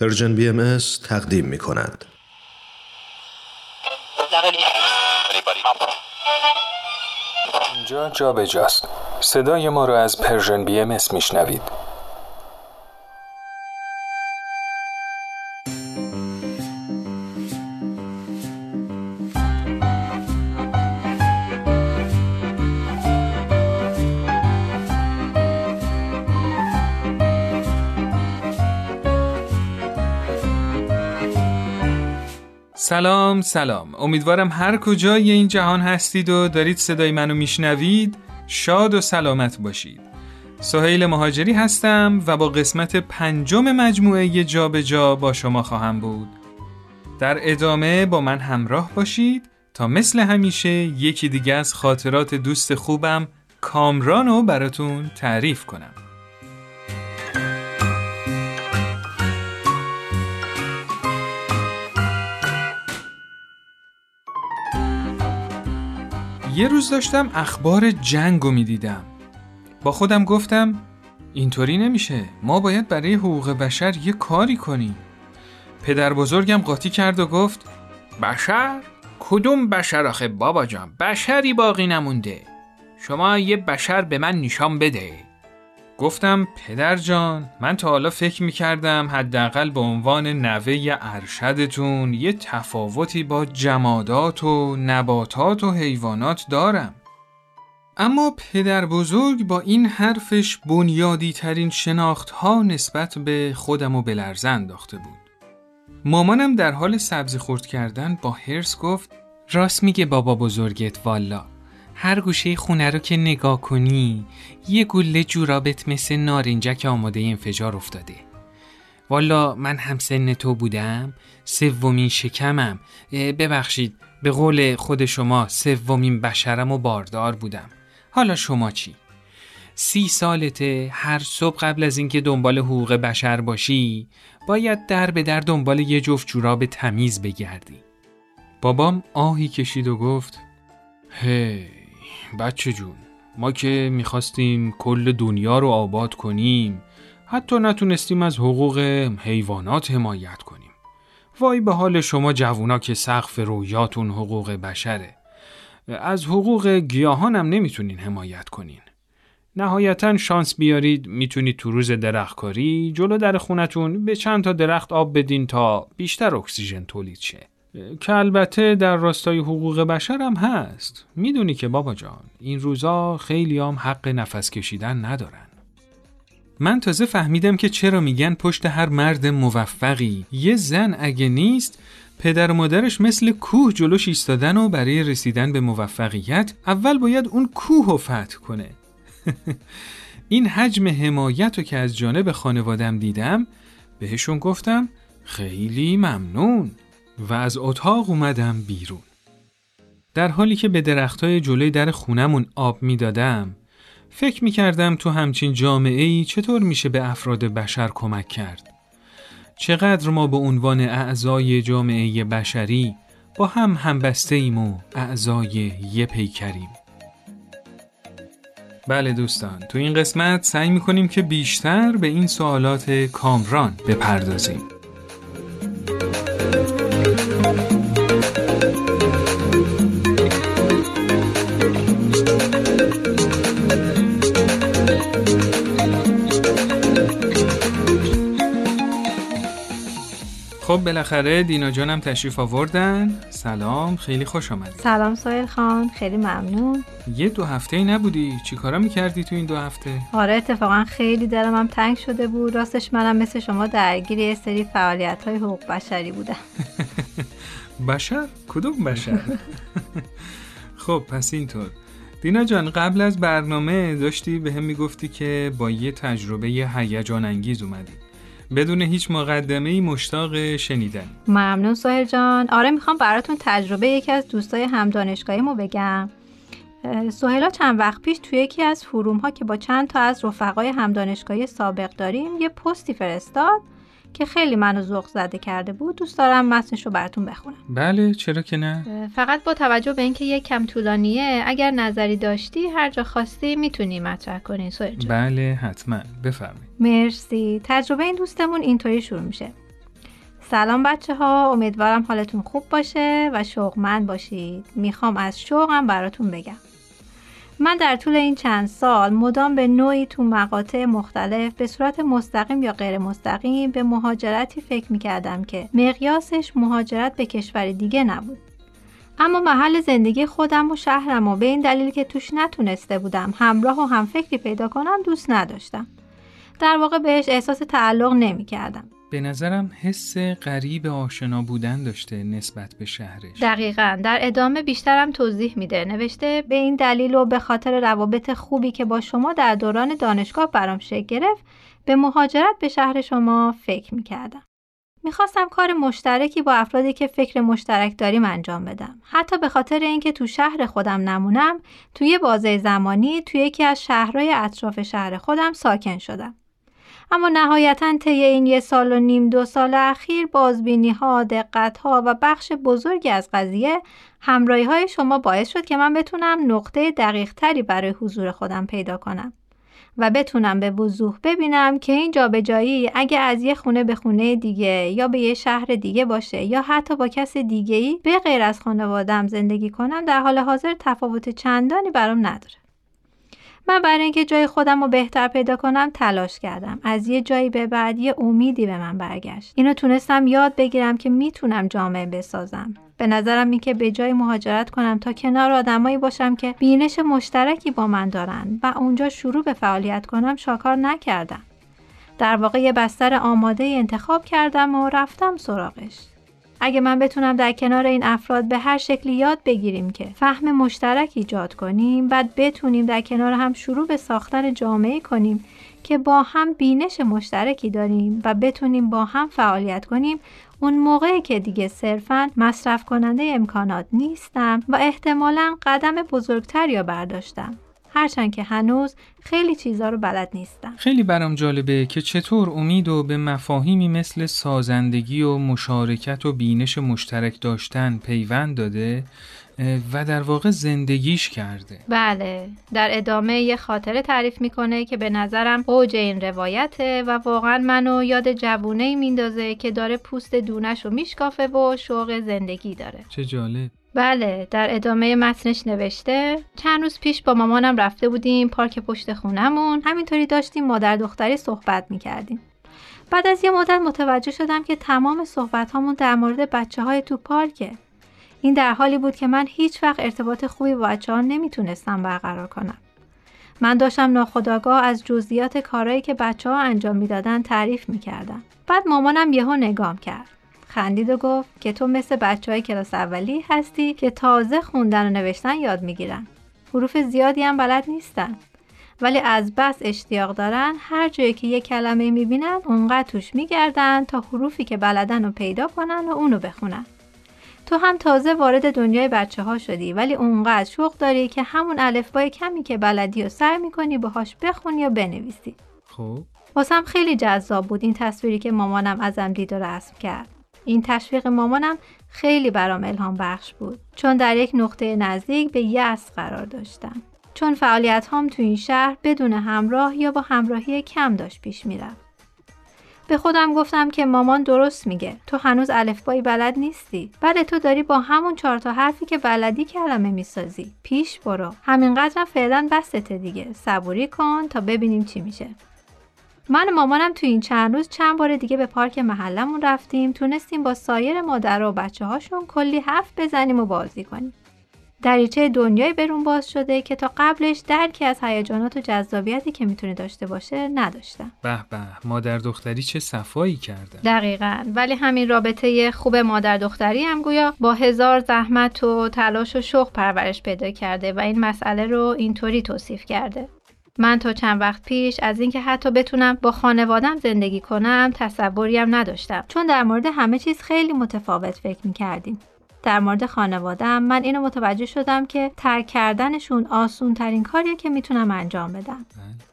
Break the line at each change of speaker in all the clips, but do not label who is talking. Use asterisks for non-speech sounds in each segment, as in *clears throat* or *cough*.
پرژن بی‌ام تقدیم می کند.
اینجا جا به جاست. صدای ما را از پرژن بی‌ام میشنوید.
سلام سلام. امیدوارم هر کجای این جهان هستید و دارید صدای منو میشنوید. شاد و سلامت باشید. سهیل مهاجری هستم و با قسمت پنجم مجموعه جا به جا با شما خواهم بود. در ادامه با من همراه باشید تا مثل همیشه یکی دیگه از خاطرات دوست خوبم کامرانو براتون تعریف کنم. یه روز داشتم اخبار جنگ رو می‌دیدم. با خودم گفتم اینطوری نمیشه. ما باید برای حقوق بشر یه کاری کنیم. پدر بزرگم قاطی کرد و گفت بشر؟ کدوم بشر آخه؟ بابا جان بشری باقی نمونده. شما یه بشر به من نشان بده. گفتم پدر جان من تا حالا فکر می کردم حداقل به عنوان نوه ارشدتون یه تفاوتی با جمادات و نباتات و حیوانات دارم. اما پدر بزرگ با این حرفش بنیادی ترین شناخت ها نسبت به خودم و بلرزه انداخته بود. مامانم در حال سبزی خورد کردن با هرس گفت راست میگه بابا بزرگت والا. هر گوشه خونه رو که نگاه کنی یه گله جورابت مثل نارنجک آماده انفجار افتاده. والا من هم سن تو بودم سومین شکمم. ببخشید به قول خود شما سومین بشرم و باردار بودم. حالا شما چی؟ سی سالته هر صبح قبل از اینکه دنبال حقوق بشر باشی باید در به در دنبال یه جفت جوراب تمیز بگردی. بابام آهی کشید و گفت هی. بچه جون ما که می‌خواستیم کل دنیا رو آباد کنیم حتی نتونستیم از حقوق حیوانات حمایت کنیم. وای به حال شما جوونا که سقف رویاتون حقوق بشره. از حقوق گیاهان هم نمی‌تونین حمایت کنین. نهایتا شانس بیارید می‌تونید تو روز درختکاری جلو در خونتون به چند تا درخت آب بدین تا بیشتر اکسیژن تولید شه. که البته در راستای حقوق بشر هم هست. می‌دونی که بابا جان این روزا خیلی هم حق نفس کشیدن ندارن. من تازه فهمیدم که چرا میگن پشت هر مرد موفقی. یه زن اگه نیست پدر و مادرش مثل کوه جلوش ایستادن و برای رسیدن به موفقیت اول باید اون کوه رو فتح کنه. *laughs* این حجم حمایت رو که از جانب خانوادم دیدم بهشون گفتم خیلی ممنون. و از اتاق اومدم بیرون. در حالی که به درختای جلوی در خونمون آب می‌دادم، فکر می کردم تو همچین جامعه ای چطور میشه به افراد بشر کمک کرد. چقدر ما به عنوان اعضای جامعه بشری با هم همبسته ایم و اعضای یه پیکریم. بله دوستان تو این قسمت سعی می‌کنیم که بیشتر به این سوالات کامران بپردازیم. خب بالاخره دینا جانم تشریف آوردن. سلام خیلی خوش آمدی.
سلام سایل خان خیلی ممنون.
یه دو هفته ای نبودی چیکارا می‌کردی تو این دو هفته؟
آره اتفاقا خیلی دلم هم تنگ شده بود. راستش منم مثل شما درگیر یه سری فعالیت های حقوق بشری بودم. *laughs*
بشر؟ کدوم بشر؟ *laughs* خب پس اینطور. دینا جان قبل از برنامه داشتی به هم می‌گفتی که با یه تجربه هیجان انگیز اومدی. بدون هیچ مقدمه ای مشتاق شنیدن.
ممنون سهر جان. آره می‌خوام براتون تجربه یکی از دوستای هم دانشگاهیمو بگم. سهیلا چند وقت پیش توی یکی از فروم ها که با چند تا از رفقای هم دانشگاهی سابق داریم یه پستی فرستاد. که خیلی منو ذوق زده کرده بود دوست دارم متنش رو براتون بخونم.
بله چرا که نه؟
فقط با توجه به اینکه یک کم طولانیه اگر نظری داشتی هر جا خواستی می‌تونی مطرح کنی
بله حتما. بفرمایید.
مرسی. تجربه این دوستمون اینطوری شروع میشه. سلام بچه ها امیدوارم حالتون خوب باشه و شوقمند باشید. می‌خوام از شوقم براتون بگم. من در طول این چند سال مدام به نوعی تو مقاطع مختلف به صورت مستقیم یا غیر مستقیم به مهاجرتی فکر می‌کردم که مقیاسش مهاجرت به کشور دیگه نبود اما محل زندگی خودم و شهرم و به این دلیل که توش نتونسته بودم همراه و هم فکری پیدا کنم دوست نداشتم در واقع بهش احساس تعلق نمی کردم.
به نظرم حس غریب آشنا بودن داشته نسبت به شهرش
دقیقا در ادامه بیشترم توضیح میده نوشته به این دلیل و به خاطر روابط خوبی که با شما در دوران دانشگاه برام شکل گرفت به مهاجرت به شهر شما فکر می‌کردم می‌خواستم کار مشترکی با افرادی که فکر مشترک داریم انجام بدم. حتی به خاطر اینکه تو شهر خودم نمونم، توی بازه زمانی توی یکی از شهرهای اطراف شهر خودم ساکن شدم. اما نهایتا طی این یه سال و نیم دو سال اخیر بازبینی ها، دقت ها و بخش بزرگی از قضیه همراهی های شما باعث شد که من بتونم نقطه دقیق تری برای حضور خودم پیدا کنم. و بتونم به وضوح ببینم که این جابجایی اگه از یه خونه به خونه دیگه یا به یه شهر دیگه باشه یا حتی با کس دیگه ای به غیر از خانوادم زندگی کنم در حال حاضر تفاوت چندانی برام نداره. من برای اینکه جای خودم رو بهتر پیدا کنم تلاش کردم. از یه جایی به بعد یه امیدی به من برگشت. اینو تونستم یاد بگیرم که می‌تونم جامعه بسازم. به نظرم این که به جای مهاجرت کنم تا کنار آدمایی باشم که بینش مشترکی با من دارن و اونجا شروع به فعالیت کنم شاکار نکردم. در واقع یه بستر آماده انتخاب کردم و رفتم سراغش. اگه من بتونم در کنار این افراد به هر شکلی یاد بگیریم که فهم مشترک ایجاد کنیم بعد بتونیم در کنار هم شروع به ساختن جامعه کنیم که با هم بینش مشترکی داریم و بتونیم با هم فعالیت کنیم اون موقعی که دیگه صرفا مصرف کننده امکانات نیستم و احتمالا قدم بزرگتر یا برداشتم. هرچند که هنوز خیلی چیزا رو بلد نیستم.
خیلی برام جالبه که چطور امید و به مفاهیمی مثل سازندگی و مشارکت و بینش مشترک داشتن پیوند داده و در واقع زندگیش کرده.
بله در ادامه یه خاطره تعریف می‌کنه که به نظرم اوج این روایته و واقعا منو یاد جوونه میندازه که داره پوست دونش رو میشکافه و شوق زندگی داره.
چه جالب.
بله در ادامه متنش نوشته چند روز پیش با مامانم رفته بودیم پارک پشت خونمون همینطوری داشتیم مادر دختری صحبت می‌کردیم. بعد از یه مدت متوجه شدم که تمام صحبت هامون در مورد بچه های تو پارکه. این در حالی بود که من هیچ وقت ارتباط خوبی با بچه ها نمی‌تونستم برقرار کنم. من داشتم ناخداگاه از جزئیات کارهایی که بچه ها انجام می‌دادن تعریف می‌کردم. بعد مامانم یهو نگام کرد. خندید و گفت که تو مثل بچه های کلاس اولی هستی که تازه خوندن و نوشتن یاد می‌گیرن. حروف زیادی هم بلد نیستن. ولی از بس اشتیاق دارن هر جایی که یه کلمه می‌بینن اونقدر توش میگردن تا حروفی که بلدن رو پیدا کنن و اونو بخونن. تو هم تازه وارد دنیای بچه ها شدی ولی اونقدر شوق داری که همون الفبای کمی که بلدی و سر می‌کنی باهاش بخونی و بنویسی.
خب
واسم خیلی جذاب بود این تصویری که مامانم ازم دید و رسم کرد. این تشویق مامانم خیلی برام الهام بخش بود. چون در یک نقطه نزدیک به یأس قرار داشتم. چون فعالیت هام تو این شهر بدون همراه یا با همراهی کم داشت پیش می‌رفت. به خودم گفتم که مامان درست میگه. تو هنوز الفبایی بلد نیستی. بله تو داری با همون چهار تا حرفی که بلدی کلمه می‌سازی. پیش برو. همینقدرم فعلا بسته دیگه. صبوری کن تا ببینیم چی میشه. من و مامانم تو این چند روز چند بار دیگه به پارک محلمون رفتیم تونستیم با سایر مادر و بچه هاشون کلی حرف بزنیم و بازی کنیم. دریچه دنیای برون باز شده که تا قبلش درکی از هیجانات و جذابیتی که می‌تونه داشته باشه نداشتم.
به به مادر دختری چه صفایی کرده.
دقیقا ولی همین رابطه خوب مادر دختری هم گویا با هزار زحمت و تلاش و شوق پرورش پیدا کرده و این مسئله رو اینطوری توصیف کرده. من تا چند وقت پیش از اینکه حتی بتونم با خانوادم زندگی کنم تصوری هم نداشتم چون در مورد همه چیز خیلی متفاوت فکر می کردیم. در مورد خانوادم من اینو متوجه شدم که ترک کردنشون آسون ترین کاریه که می‌تونم انجام بدم.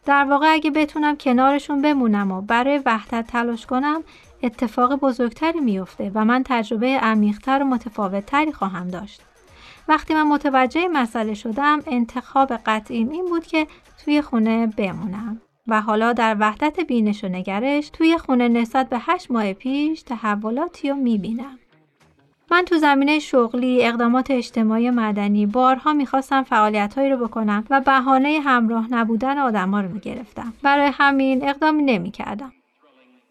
در واقع اگه بتونم کنارشون بمونم و برای وحدت تلاش کنم اتفاق بزرگتری میفته و من تجربه عمیقتر و متفاوتتری خواهم داشت. وقتی من متوجه مسئله شدم انتخاب قطعیم این بود که توی خونه بمونم و حالا در وحدت بینش و نگرش توی خونه نسبت به هشت ماه پیش تحولاتی رو می‌بینم. من تو زمینه شغلی، اقدامات اجتماعی مدنی بارها می‌خواستم فعالیتهایی رو بکنم و بهانه همراه نبودن آدما رو می‌گرفتم. برای همین اقدامی نمی‌کردم.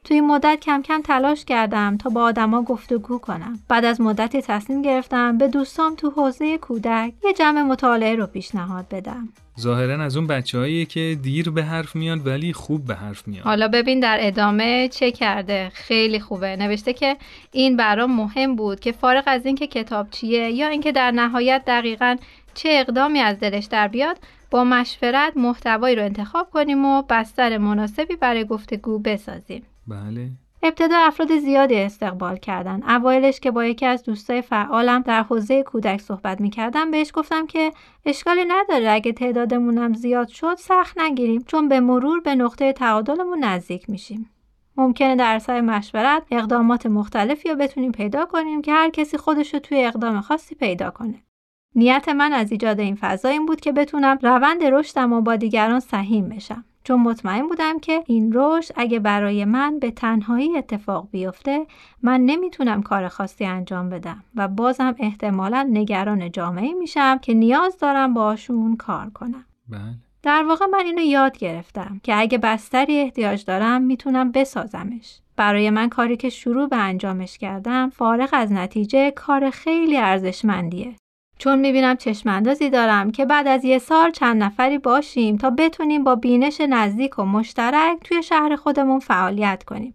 تو این مدت کم کم تلاش کردم تا با آدما گفتگو کنم. بعد از مدتی تصمیم گرفتم به دوستام تو حوزه کودک یه جمع مطالعه رو پیشنهاد بدم.
ظاهرا از اون بچههایی که دیر به حرف میان ولی خوب به حرف میان
حالا ببین در ادامه چه کرده خیلی خوبه نوشته که این برام مهم بود که فارغ از اینکه کتاب چیه یا اینکه در نهایت دقیقا چه اقدامی از دلش در بیاد با مشورت محتوایی رو انتخاب کنیم و بستر مناسبی برای گفتگو بسازیم
بله.
ابتدا افراد زیادی استقبال کردن. اوایلش که با یکی از دوستای فعالم در حوزه کودک صحبت می‌کردم بهش گفتم که اشکالی نداره اگه تعدادمونم زیاد شد سخت نگیریم. چون به مرور به نقطه تعادلمون نزدیک میشیم. ممکنه در اثر مشورت اقدامات مختلفی رو بتونیم پیدا کنیم که هر کسی خودش رو توی اقدام خاصی پیدا کنه. نیت من از ایجاد این فضا این بود که بتونم روند رشدم و با دیگران سهیم بشم. چون مطمئن بودم که این رشد اگه برای من به تنهایی اتفاق بیفته من نمی‌تونم کار خاصی انجام بدم و بازم احتمالا نگران جامعه میشم که نیاز دارم باشون کار کنم.
بله.
در واقع من اینو یاد گرفتم که اگه بستری احتیاج دارم می‌تونم بسازمش. برای من کاری که شروع به انجامش کردم فارغ از نتیجه کار خیلی ارزشمندیه. چون می‌بینم چشماندازی دارم که بعد از یه سال چند نفری باشیم تا بتونیم با بینش نزدیک و مشترک توی شهر خودمون فعالیت کنیم.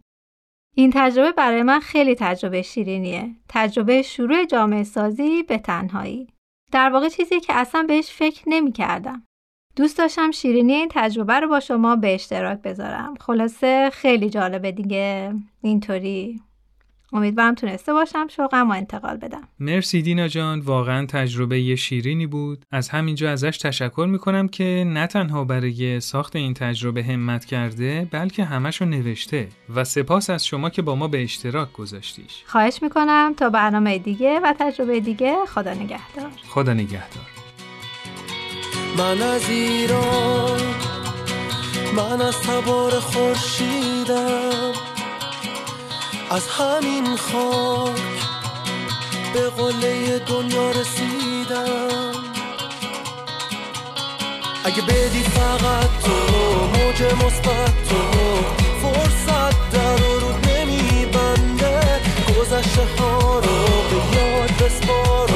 این تجربه برای من خیلی تجربه شیرینیه. تجربه شروع جامعه سازی به تنهایی. در واقع چیزی که اصلا بهش فکر نمی کردم. دوست داشتم شیرینی این تجربه رو با شما به اشتراک بذارم. خلاصه خیلی جالبه دیگه اینطوری. امیدوارم تونسته باشم شوقم و انتقال بدم.
مرسی دینا جان واقعا تجربه شیرینی بود. از همینجا ازش تشکر می‌کنم که نه تنها برای ساخت این تجربه همت کرده بلکه همشو نوشته و سپاس از شما که با ما به اشتراک گذاشتیش.
خواهش می‌کنم تا برنامه دیگه و تجربه دیگه. خدا نگهدار.
خدا نگهدار.
من از ایران من از تبار خورشیدم. از همین خاک به قله دنیا رسیدم. اگه بدی فقط تو موج مثبت تو فرصت در رو نمیبنده. گذشته ها رو به یاد بسپارو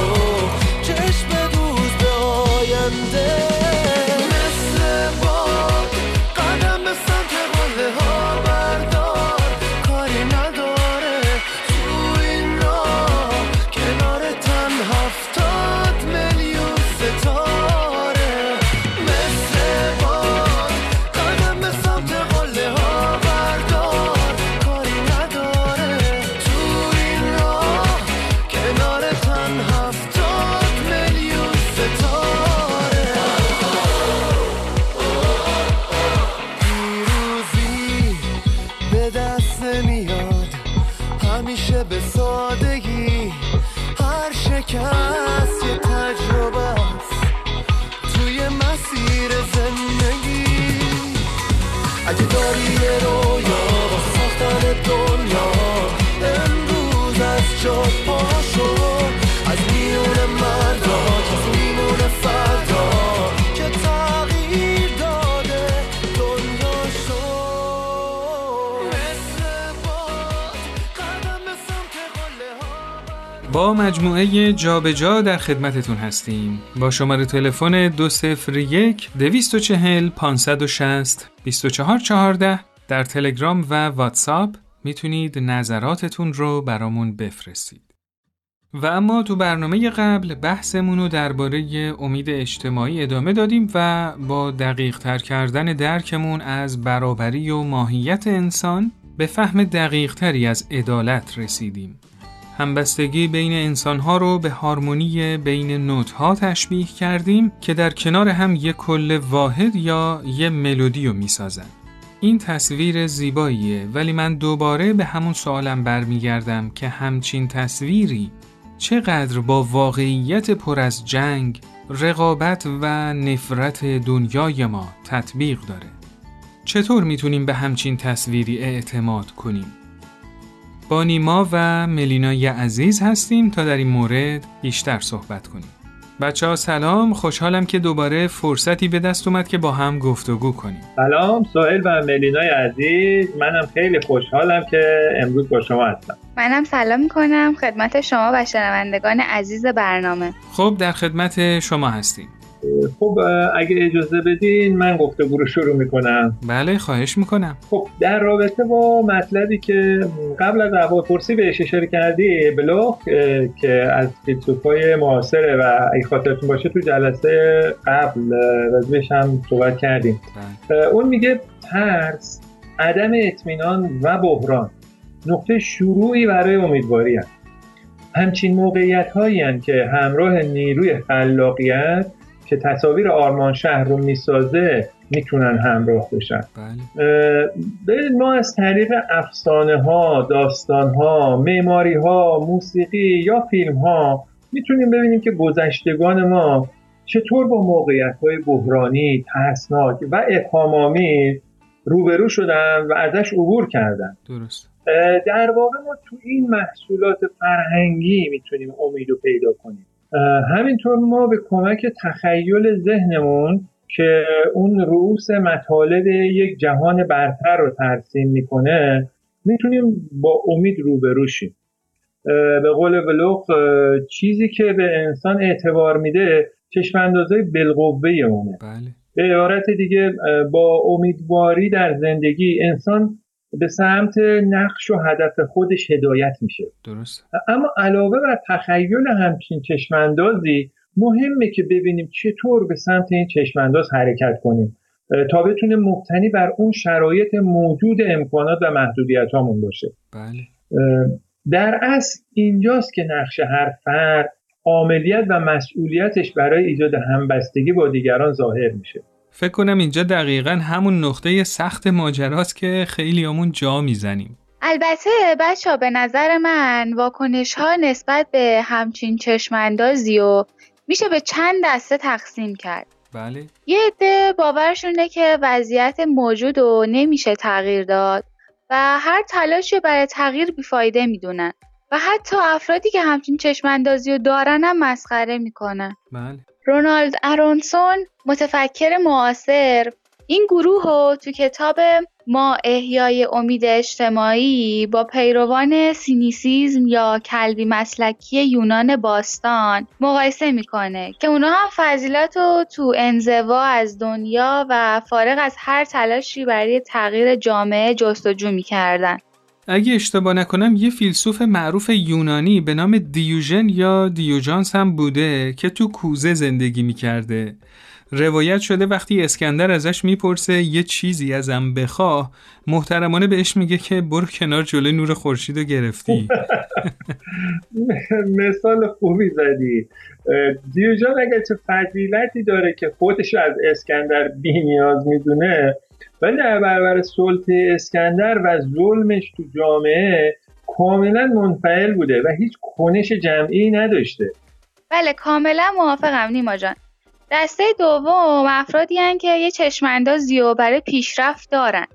مجموعه جابجا در خدمتتون هستیم با شماره تلفن 201 240 560 2414 در تلگرام و واتساپ می‌تونید نظراتتون رو برامون بفرستید و اما تو برنامه قبل بحثمون رو درباره امید اجتماعی ادامه دادیم و با دقیق تر کردن درکمون از برابری و ماهیت انسان به فهم دقیق تری از عدالت رسیدیم. همبستگی بین انسانها رو به هارمونی بین نوت‌ها تشبیه کردیم که در کنار هم یک کل واحد یا یه ملودی رو می‌سازن. این تصویر زیباییه ولی من دوباره به همون سوالم برمیگردم که همچین تصویری چقدر با واقعیت پر از جنگ، رقابت و نفرت دنیای ما تطبیق داره. چطور می‌تونیم به همچین تصویری اعتماد کنیم؟ با نیما و ملینای عزیز هستیم تا در این مورد بیشتر صحبت کنیم. بچه ها سلام خوشحالم که دوباره فرصتی به دست اومد که با هم گفتگو کنیم.
سلام سوهل و ملینای عزیز منم خیلی خوشحالم که امروز با شما هستم
منم سلام می‌کنم خدمت شما و شنوندگان عزیز برنامه
خب در خدمت شما هستیم.
خب اگه اجازه بدین من گفتگو رو شروع می‌کنم
بله خواهش می‌کنم.
خب در رابطه با مطلبی که قبل از احوالپرسی بهش اشاره کردی بلوغ اه، که از فیلسوفای معاصره و اگه خاطرتون باشه تو جلسه قبل راجبش هم صحبت کردیم
بله.
اون میگه ترس عدم اطمینان و بحران نقطه شروعی برای امیدواری هست. همچین موقعیت هایی که همراه نیروی خلاقیت که تصاویر آرمان شهر رو می‌سازه می‌تونن همراه بشن
بله.
ما از طریق افسانه ها داستان ها معماری ها موسیقی یا فیلم ها می‌تونیم ببینیم که گذشتگان ما چطور با موقعیت های بحرانی ترسناک و ابهام‌آمیز روبرو شدن و ازش عبور کردن
درست.
در واقع ما تو این محصولات فرهنگی می‌تونیم امید رو پیدا کنیم همینطور ما به کمک تخیل ذهنمون که اون رؤوس مطالب یک جهان برتر رو ترسیم می‌کنه می‌تونیم با امید روبرو شیم به قول بلوغ چیزی که به انسان اعتبار میده چشماندازهای بالقوه اونه
بله.
به عبارت دیگه با امیدواری در زندگی انسان به سمت نقش و هدف خودش هدایت میشه
درست.
اما علاوه بر تخیل همچین چشماندازی مهمه که ببینیم چطور به سمت این چشمانداز حرکت کنیم تا بتونه مبتنی بر اون شرایط موجود امکانات و محدودیت باشه
بله.
در اصل اینجاست که نقش هر فرد عاملیت و مسئولیتش برای ایجاد همبستگی با دیگران ظاهر میشه
فکر کنم اینجا دقیقا همون نقطه سخت ماجراست که خیلیامون جا می‌زنیم.
البته بچه به نظر من واکنش ها نسبت به همچین چشماندازی و میشه به چند دسته تقسیم کرد
بله.
یه عده باورشونه که وضعیت موجود رو نمیشه تغییر داد و هر تلاشی رو برای تغییر بیفایده می‌دونن و حتی افرادی که همچین چشماندازی رو دارن هم مسخره می‌کنن
بله.
رونالد ارونسون متفکر معاصر. این گروه رو تو کتاب ما احیای امید اجتماعی با پیروان سینیسیزم یا کلبی مسلکی یونان باستان مقایسه می‌کنه که اونا هم فضیلت رو تو انزوا از دنیا و فارغ از هر تلاشی برای تغییر جامعه جستجو می‌کردن.
اگه اشتباه نکنم یه فیلسوف معروف یونانی به نام دیوژن یا دیوجانس هم بوده که تو کوزه زندگی می‌کرده. روایت شده وقتی اسکندر ازش می‌پرسه یه چیزی ازم بخواه محترمانه بهش میگه که برو کنار جلوی نور خورشید گرفتی *laughs*
مثال خوبی زدی اه، دیوژان اگر چه فضیلتی داره که خودش از اسکندر بی نیاز می‌دونه ولی در برابر سلطه اسکندر و ظلمش تو جامعه کاملا منفعل بوده و هیچ کنش جمعی نداشته.
بله کاملا موافقم نیما جان. دسته دوم افرادی هن که یه چشماندازی رو برای پیشرفت دارن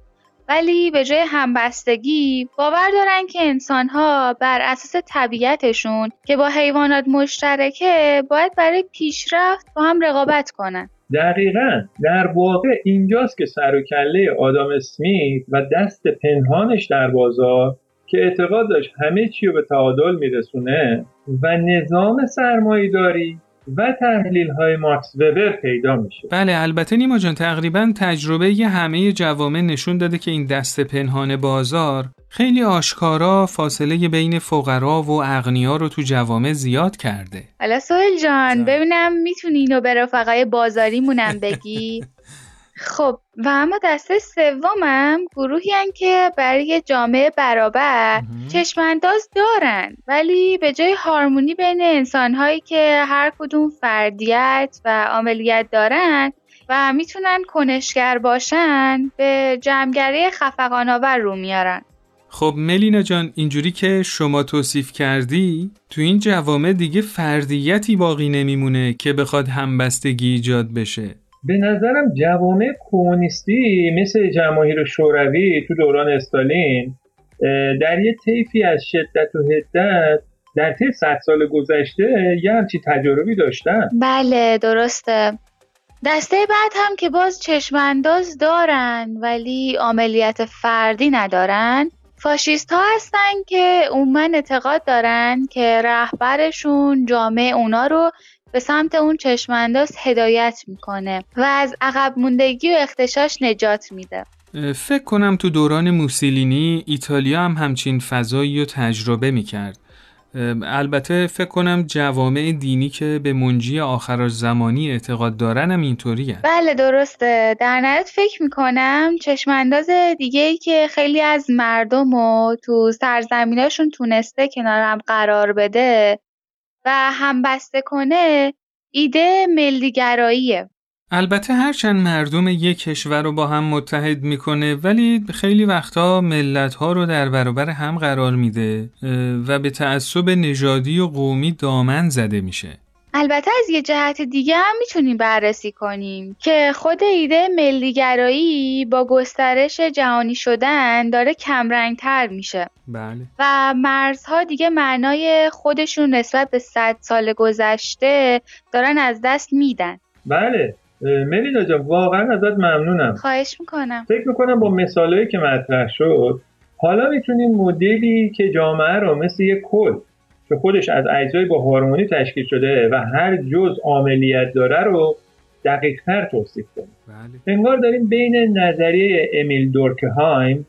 ولی به جای همبستگی باور دارن که انسانها بر اساس طبیعتشون که با حیوانات مشترکه باید برای پیشرفت با هم رقابت کنن.
دقیقا. در واقع اینجاست که سر و کله آدام اسمیت و دست پنهانش در بازار که اعتقاد داشت همه چی رو به تعادل میرسونه و نظام سرمایه داری و تحلیل های ماکس وبر پیدا میشه
بله البته نیما جان تقریبا تجربه ی همه جوامع نشون داده که این دست پنهان بازار خیلی آشکارا فاصله بین فقرا و اغنیا رو تو جوامع زیاد کرده.
حالا سوهل جان
جان.
ببینم می‌تونی اینو به رفقای بازاریمونم بگی؟ *laughs* خب و اما دسته سومم گروهی هن که برای جامعه برابر. چشمانداز دارن ولی به جای هارمونی بین انسانهایی که هر کدوم فردیت و عملیت دارن و می‌تونن کنشگر باشن به جمعگری خفقانآور رو میارن
خب ملینا جان اینجوری که شما توصیف کردی تو این جوامع دیگه فردیتی باقی نمیمونه که بخواد همبستگی ایجاد بشه
به نظرم جوامع کمونیستی مثل جماهیر شوروی تو دوران استالین در یه طیفی از شدت و حدت در طی صد سال گذشته یه همچی تجاربی داشتن.
بله درسته. دسته بعد هم که باز چشم انداز دارن ولی عملیت فردی ندارن فاشیست ها هستن که عموما اعتقاد دارن که رهبرشون جامعه اونا رو به سمت اون چشم انداز هدایت می‌کنه و از عقب موندگی و اختشاش نجات میده
فکر کنم تو دوران موسولینی ایتالیا هم همچین فضایی رو تجربه می‌کرد. البته فکر کنم جوامع دینی که به منجی آخر زمانی اعتقاد دارن هم اینطوریه.
بله درسته در نهایت فکر می‌کنم چشم انداز دیگه ای که خیلی از مردم رو تو سرزمیناشون تونسته کنار هم قرار بده و همبسته کنه ایده ملیگراییه
البته هرچند مردم یک کشور رو با هم متحد می‌کنه ولی خیلی وقتا ملت ها رو در برابر هم قرار میده و به تعصب نژادی و قومی دامن زده میشه.
البته از یه جهت دیگه هم می‌تونیم بررسی کنیم که خود ایده ملیگرایی با گسترش جهانی شدن داره کمرنگتر میشه.
بله.
و مرزها دیگه معنای خودشون نسبت به صد سال گذشته دارن از دست میدن.
بله. ملینا جان واقعا ازت ممنونم.
خواهش می‌کنم.
فکر می‌کنم با مثالهایی که مطرح شد حالا می‌تونیم مدلی که جامعه رو مثل یک کل که خودش از اجزای با هارمونی تشکیل شده و هر جز عاملیت داره رو دقیقتر توصیف کنیم
بله.
انگار داریم بین نظریه امیل دورکهایم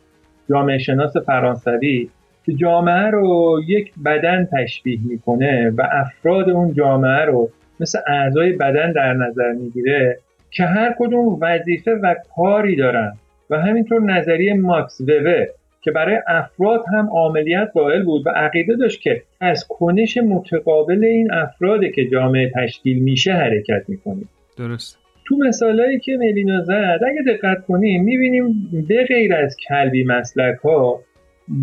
جامعه شناس فرانسوی که جامعه رو یک بدن تشبیه می‌کنه و افراد اون جامعه رو مثل اعضای بدن در نظر می‌گیره که هر کدوم وظیفه و کاری دارن و همینطور نظریه ماکس وبر که برای افراد هم عملیت قائل بود و عقیده داشت که از کنش متقابل این افراده که جامعه تشکیل میشه حرکت می‌کنیم
درست.
تو مثالهایی که ملینا زد اگه دقت کنیم می‌بینیم به غیر از کلبی مسلک ها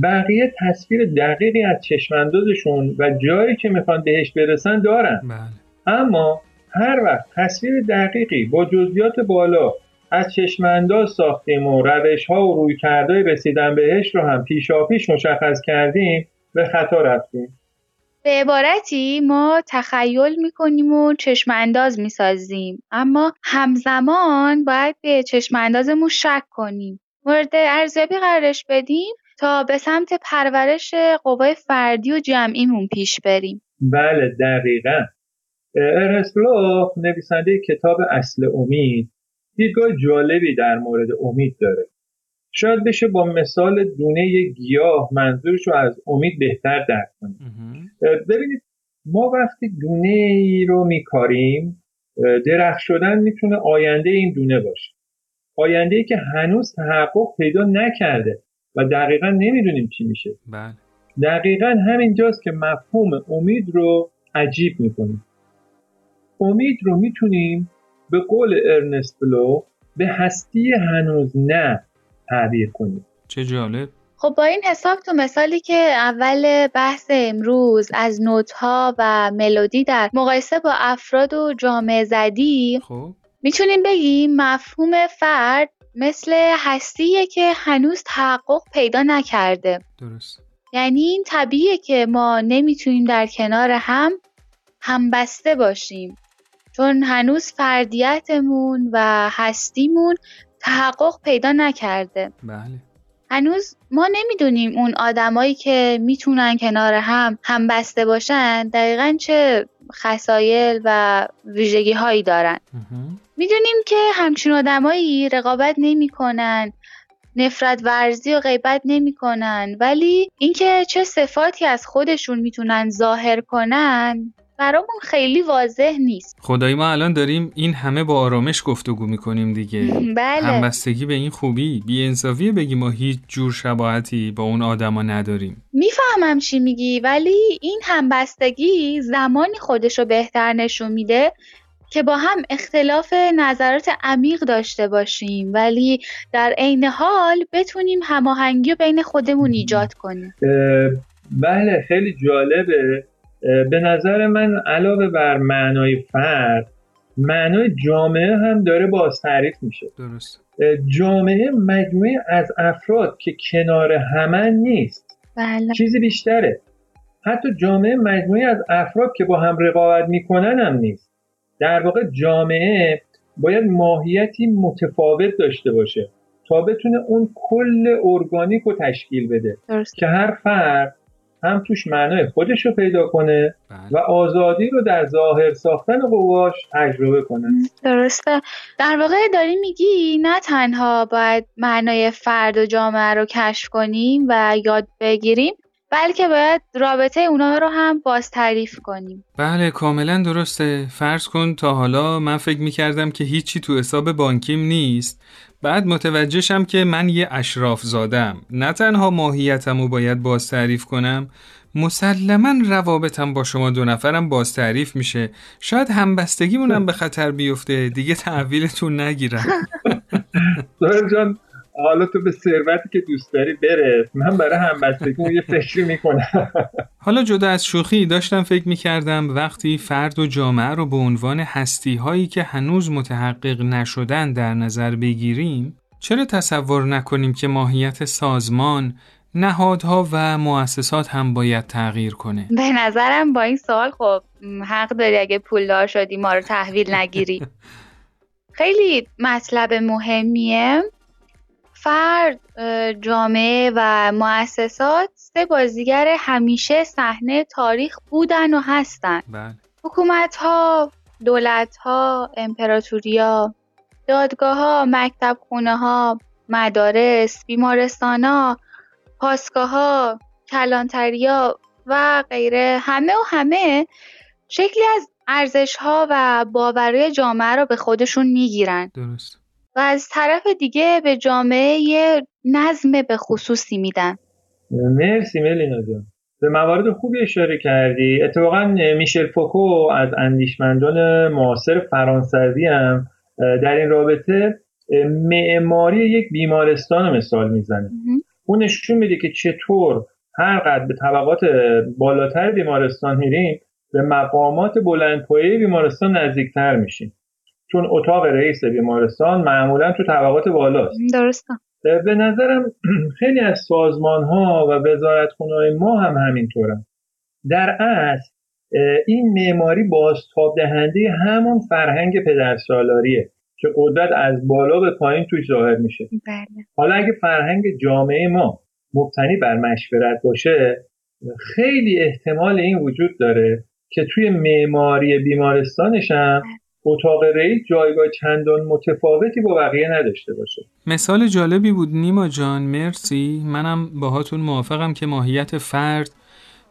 بقیه تصویر دقیقی از چشماندازشون و جایی که می‌خوان بهش برسن دارن
بله.
اما هر وقت تصویر دقیقی با جزئیات بالا از چشمانداز ساختیم و روش ها و روی کرده رسیدن بهش رو هم پیشاپیش مشخص کردیم به خطا رفتیم.
به عبارتی ما تخیل می‌کنیم و چشم انداز می‌سازیم. اما همزمان باید به چشم اندازمون شک کنیم. مورد ارزیابی قرارش بدیم تا به سمت پرورش قوای فردی و جمعیمون پیش بریم.
بله دقیقا. ارنست نویسنده کتاب اصل امید دیدگاه جالبی در مورد امید داره. شاید بشه با مثال دونه گیاه منظورش رو از امید بهتر درک کنیم. ببینید ما وقتی دونه ای رو میکاریم درخت شدن می‌تونه آینده این دونه باشه. آینده ای که هنوز تحقق پیدا نکرده و دقیقا نمی‌دونیم چی میشه.
بله.
دقیقا همینجاست که مفهوم امید رو عجیب می‌کنیم. امید رو می‌تونیم به قول ارنست بلو به هستی هنوز نه تعبیر کنیم
چه جالب.
خب با این حساب تو مثالی که اول بحث امروز از نوت‌ها و ملودی در مقایسه با افراد و جامعه زدی
خب.
می‌تونیم بگیم مفهوم فرد مثل هستیه که هنوز تحقق پیدا نکرده
درست.
یعنی این طبیعیه که ما نمی‌تونیم در کنار هم همبسته باشیم چون هنوز فردیتمون و هستیمون تحقق پیدا نکرده
بله.
هنوز ما نمی‌دونیم اون آدمایی که می‌تونن کنار هم همبسته باشن دقیقا چه خصایل و ویژگی هایی دارن. می‌دونیم که همچین آدمایی رقابت نمی‌کنن نفرت ورزی و غیبت نمی‌کنن ولی اینکه چه صفاتی از خودشون می‌تونن ظاهر کنن برامون خیلی واضح نیست.
خدایی ما الان داریم این همه با آرامش گفتگو می‌کنیم دیگه. *laughs*
بله.
همبستگی به این خوبی. بی انصافیه بگی ما هیچ جور شباهتی با اون آدما نداریم.
می‌فهمم چی میگی ولی این همبستگی زمانی خودش رو بهتر نشون میده که با هم اختلاف نظرات عمیق داشته باشیم ولی در عین حال بتونیم هماهنگی رو بین خودمون ایجاد کنیم.
بله خیلی جالبه. به نظر من علاوه بر معنای فرد معنای جامعه هم داره باز تعریف میشه.
درست.
جامعه مجموعه از افراد که کنار همه نیست.
بله.
چیزی بیشتره. حتی جامعه مجموعی از افراد که با هم رقابت می‌کنن هم نیست. در واقع جامعه باید ماهیتی متفاوت داشته باشه تا بتونه اون کل ارگانیک رو تشکیل بده.
درست.
که هر فرد هم توش معنای خودش رو پیدا کنه و
بله.
آزادی رو در ظاهر ساختن قواش تجربه کنه
درسته. در واقع داری میگی نه تنها باید معنای فرد و جامعه رو کشف کنیم و یاد بگیریم بلکه باید رابطه اونا رو هم باز تعریف کنیم.
بله کاملا درسته. فرض کن تا حالا من فکر می‌کردم که هیچی تو حساب بانکیم نیست. بعد متوجه شم که من یه اشراف زادم. نه تنها ماهیتم رو باید باز تعریف کنم مسلما روابطم با شما دو نفرم باز تعریف میشه. شاید همبستگیمونم به خطر بیفته دیگه تحویلتون نگیرم. *laughs*
جان حالا تو به ثروتی که دوست داری برس. من برای همبستگی یه فکری می‌کنم. *laughs*
حالا جدا از شوخی داشتم فکر می‌کردم وقتی فرد و جامعه رو به عنوان هستی هایی که هنوز متحقق نشدن در نظر بگیریم چرا تصور نکنیم که ماهیت سازمان، نهادها و مؤسسات هم باید تغییر کنه؟
به نظرم با این سوال خب حق داری اگه پولدار شدی ما رو تحویل نگیری. *laughs* خیلی مطلب مهمیه. فرد جامعه و مؤسسات سه بازیگر همیشه صحنه تاریخ بودن و هستن.
بله.
حکومت ها، دولت ها، امپراتوریا، دادگاه ها، مکتب خونه ها، مدارس، بیمارستان ها، پاسگاه ها، کلانتریا و غیره. همه و همه شکلی از ارزش ها و باورهای جامعه رو به خودشون می‌گیرن.
درست.
و از طرف دیگه به جامعه یه نظم به خصوصی میدن.
مرسی ملینا جان به موارد خوبی اشاره کردی. اتفاقا میشل فوکو از اندیشمندان معاصر فرانسوی هم در این رابطه معماری یک بیمارستان رو مثال می‌زنه. اون نشون میده که چطور هر قدر به طبقات بالاتر بیمارستان میریم به مقامات بلندپایه بیمارستان نزدیکتر میشیم. چون اتاق رئیس بیمارستان معمولا تو طبقات بالاست.
درسته.
به نظرم *clears throat* خیلی از سازمان ها و وزارت ما هم همینطورن. در اصل این معماری بازتاب دهنده همون فرهنگ پدرسالاریه که قدرت از بالا به پایین توش ظاهر میشه.
بله.
حالا اگه فرهنگ جامعه ما مبتنی بر مشورت باشه خیلی احتمال این وجود داره که توی معماری بیمارستانش هم اتاق رئیس جایگاه چندان متفاوتی با بقیه نداشته باشه.
مثال جالبی بود نیما جان مرسی. منم باهاتون موافقم که ماهیت فرد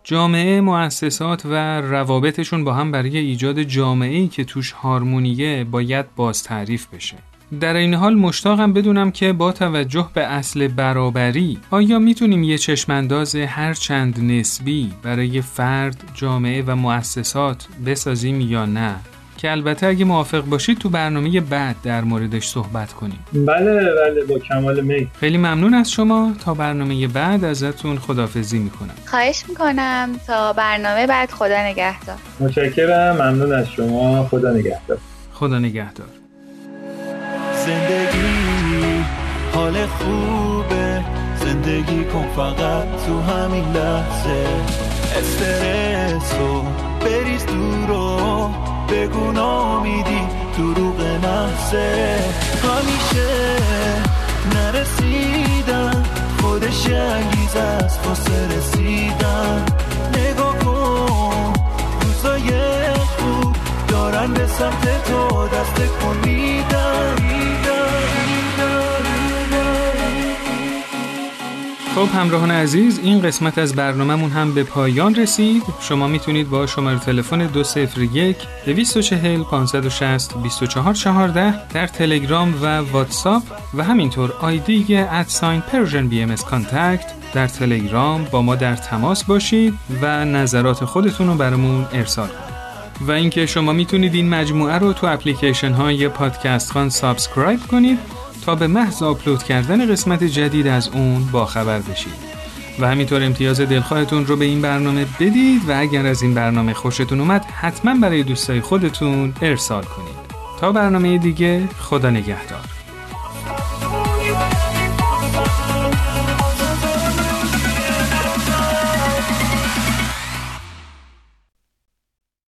جامعه مؤسسات و روابطشون با هم برای ایجاد جامعه‌ای که توش هارمونیه باید باز تعریف بشه. در این حال مشتاقم بدونم که با توجه به اصل برابری آیا می‌تونیم یه چشمانداز هر چند نسبی برای فرد، جامعه و مؤسسات بسازیم یا نه؟ که البته اگه موافق باشید تو برنامه بعد در موردش صحبت کنیم.
بله بله با کمال می.
خیلی ممنون از شما. تا برنامه بعد ازتون خدافزی می‌کنم.
خواهش می‌کنم. تا برنامه بعد خدا نگهدار.
متشکرم. ممنون از شما. خدا نگهدار.
خدا نگهدار.
زندگی حال خوبه. زندگی کن فقط تو همین لحظه. استرس رو بریز دور و بگو نامیدی دروغ محضه همیشه نرسیدن خودش انگیزه است واسه رسیدن. نگاه کن روزای خوب دارن به سمت تو دست کن.
خب همراهان عزیز این قسمت از برنامهمون هم به پایان رسید. شما می‌تونید با شماره تلفن 201 240 560 2414 در تلگرام و واتساپ و همینطور آیدی at sign پرژن بی‌ام contact در تلگرام با ما در تماس باشید و نظرات خودتون رو برامون ارسال کنید. و اینکه شما می‌تونید این مجموعه رو تو اپلیکیشن های پادکست‌خان subscribe کنید تا به محض آپلود کردن قسمت جدید از اون باخبر بشید. و همینطور امتیاز دلخواهتون رو به این برنامه بدید و اگر از این برنامه خوشتون اومد حتما برای دوستای خودتون ارسال کنید. تا برنامه دیگه خدا نگهدار.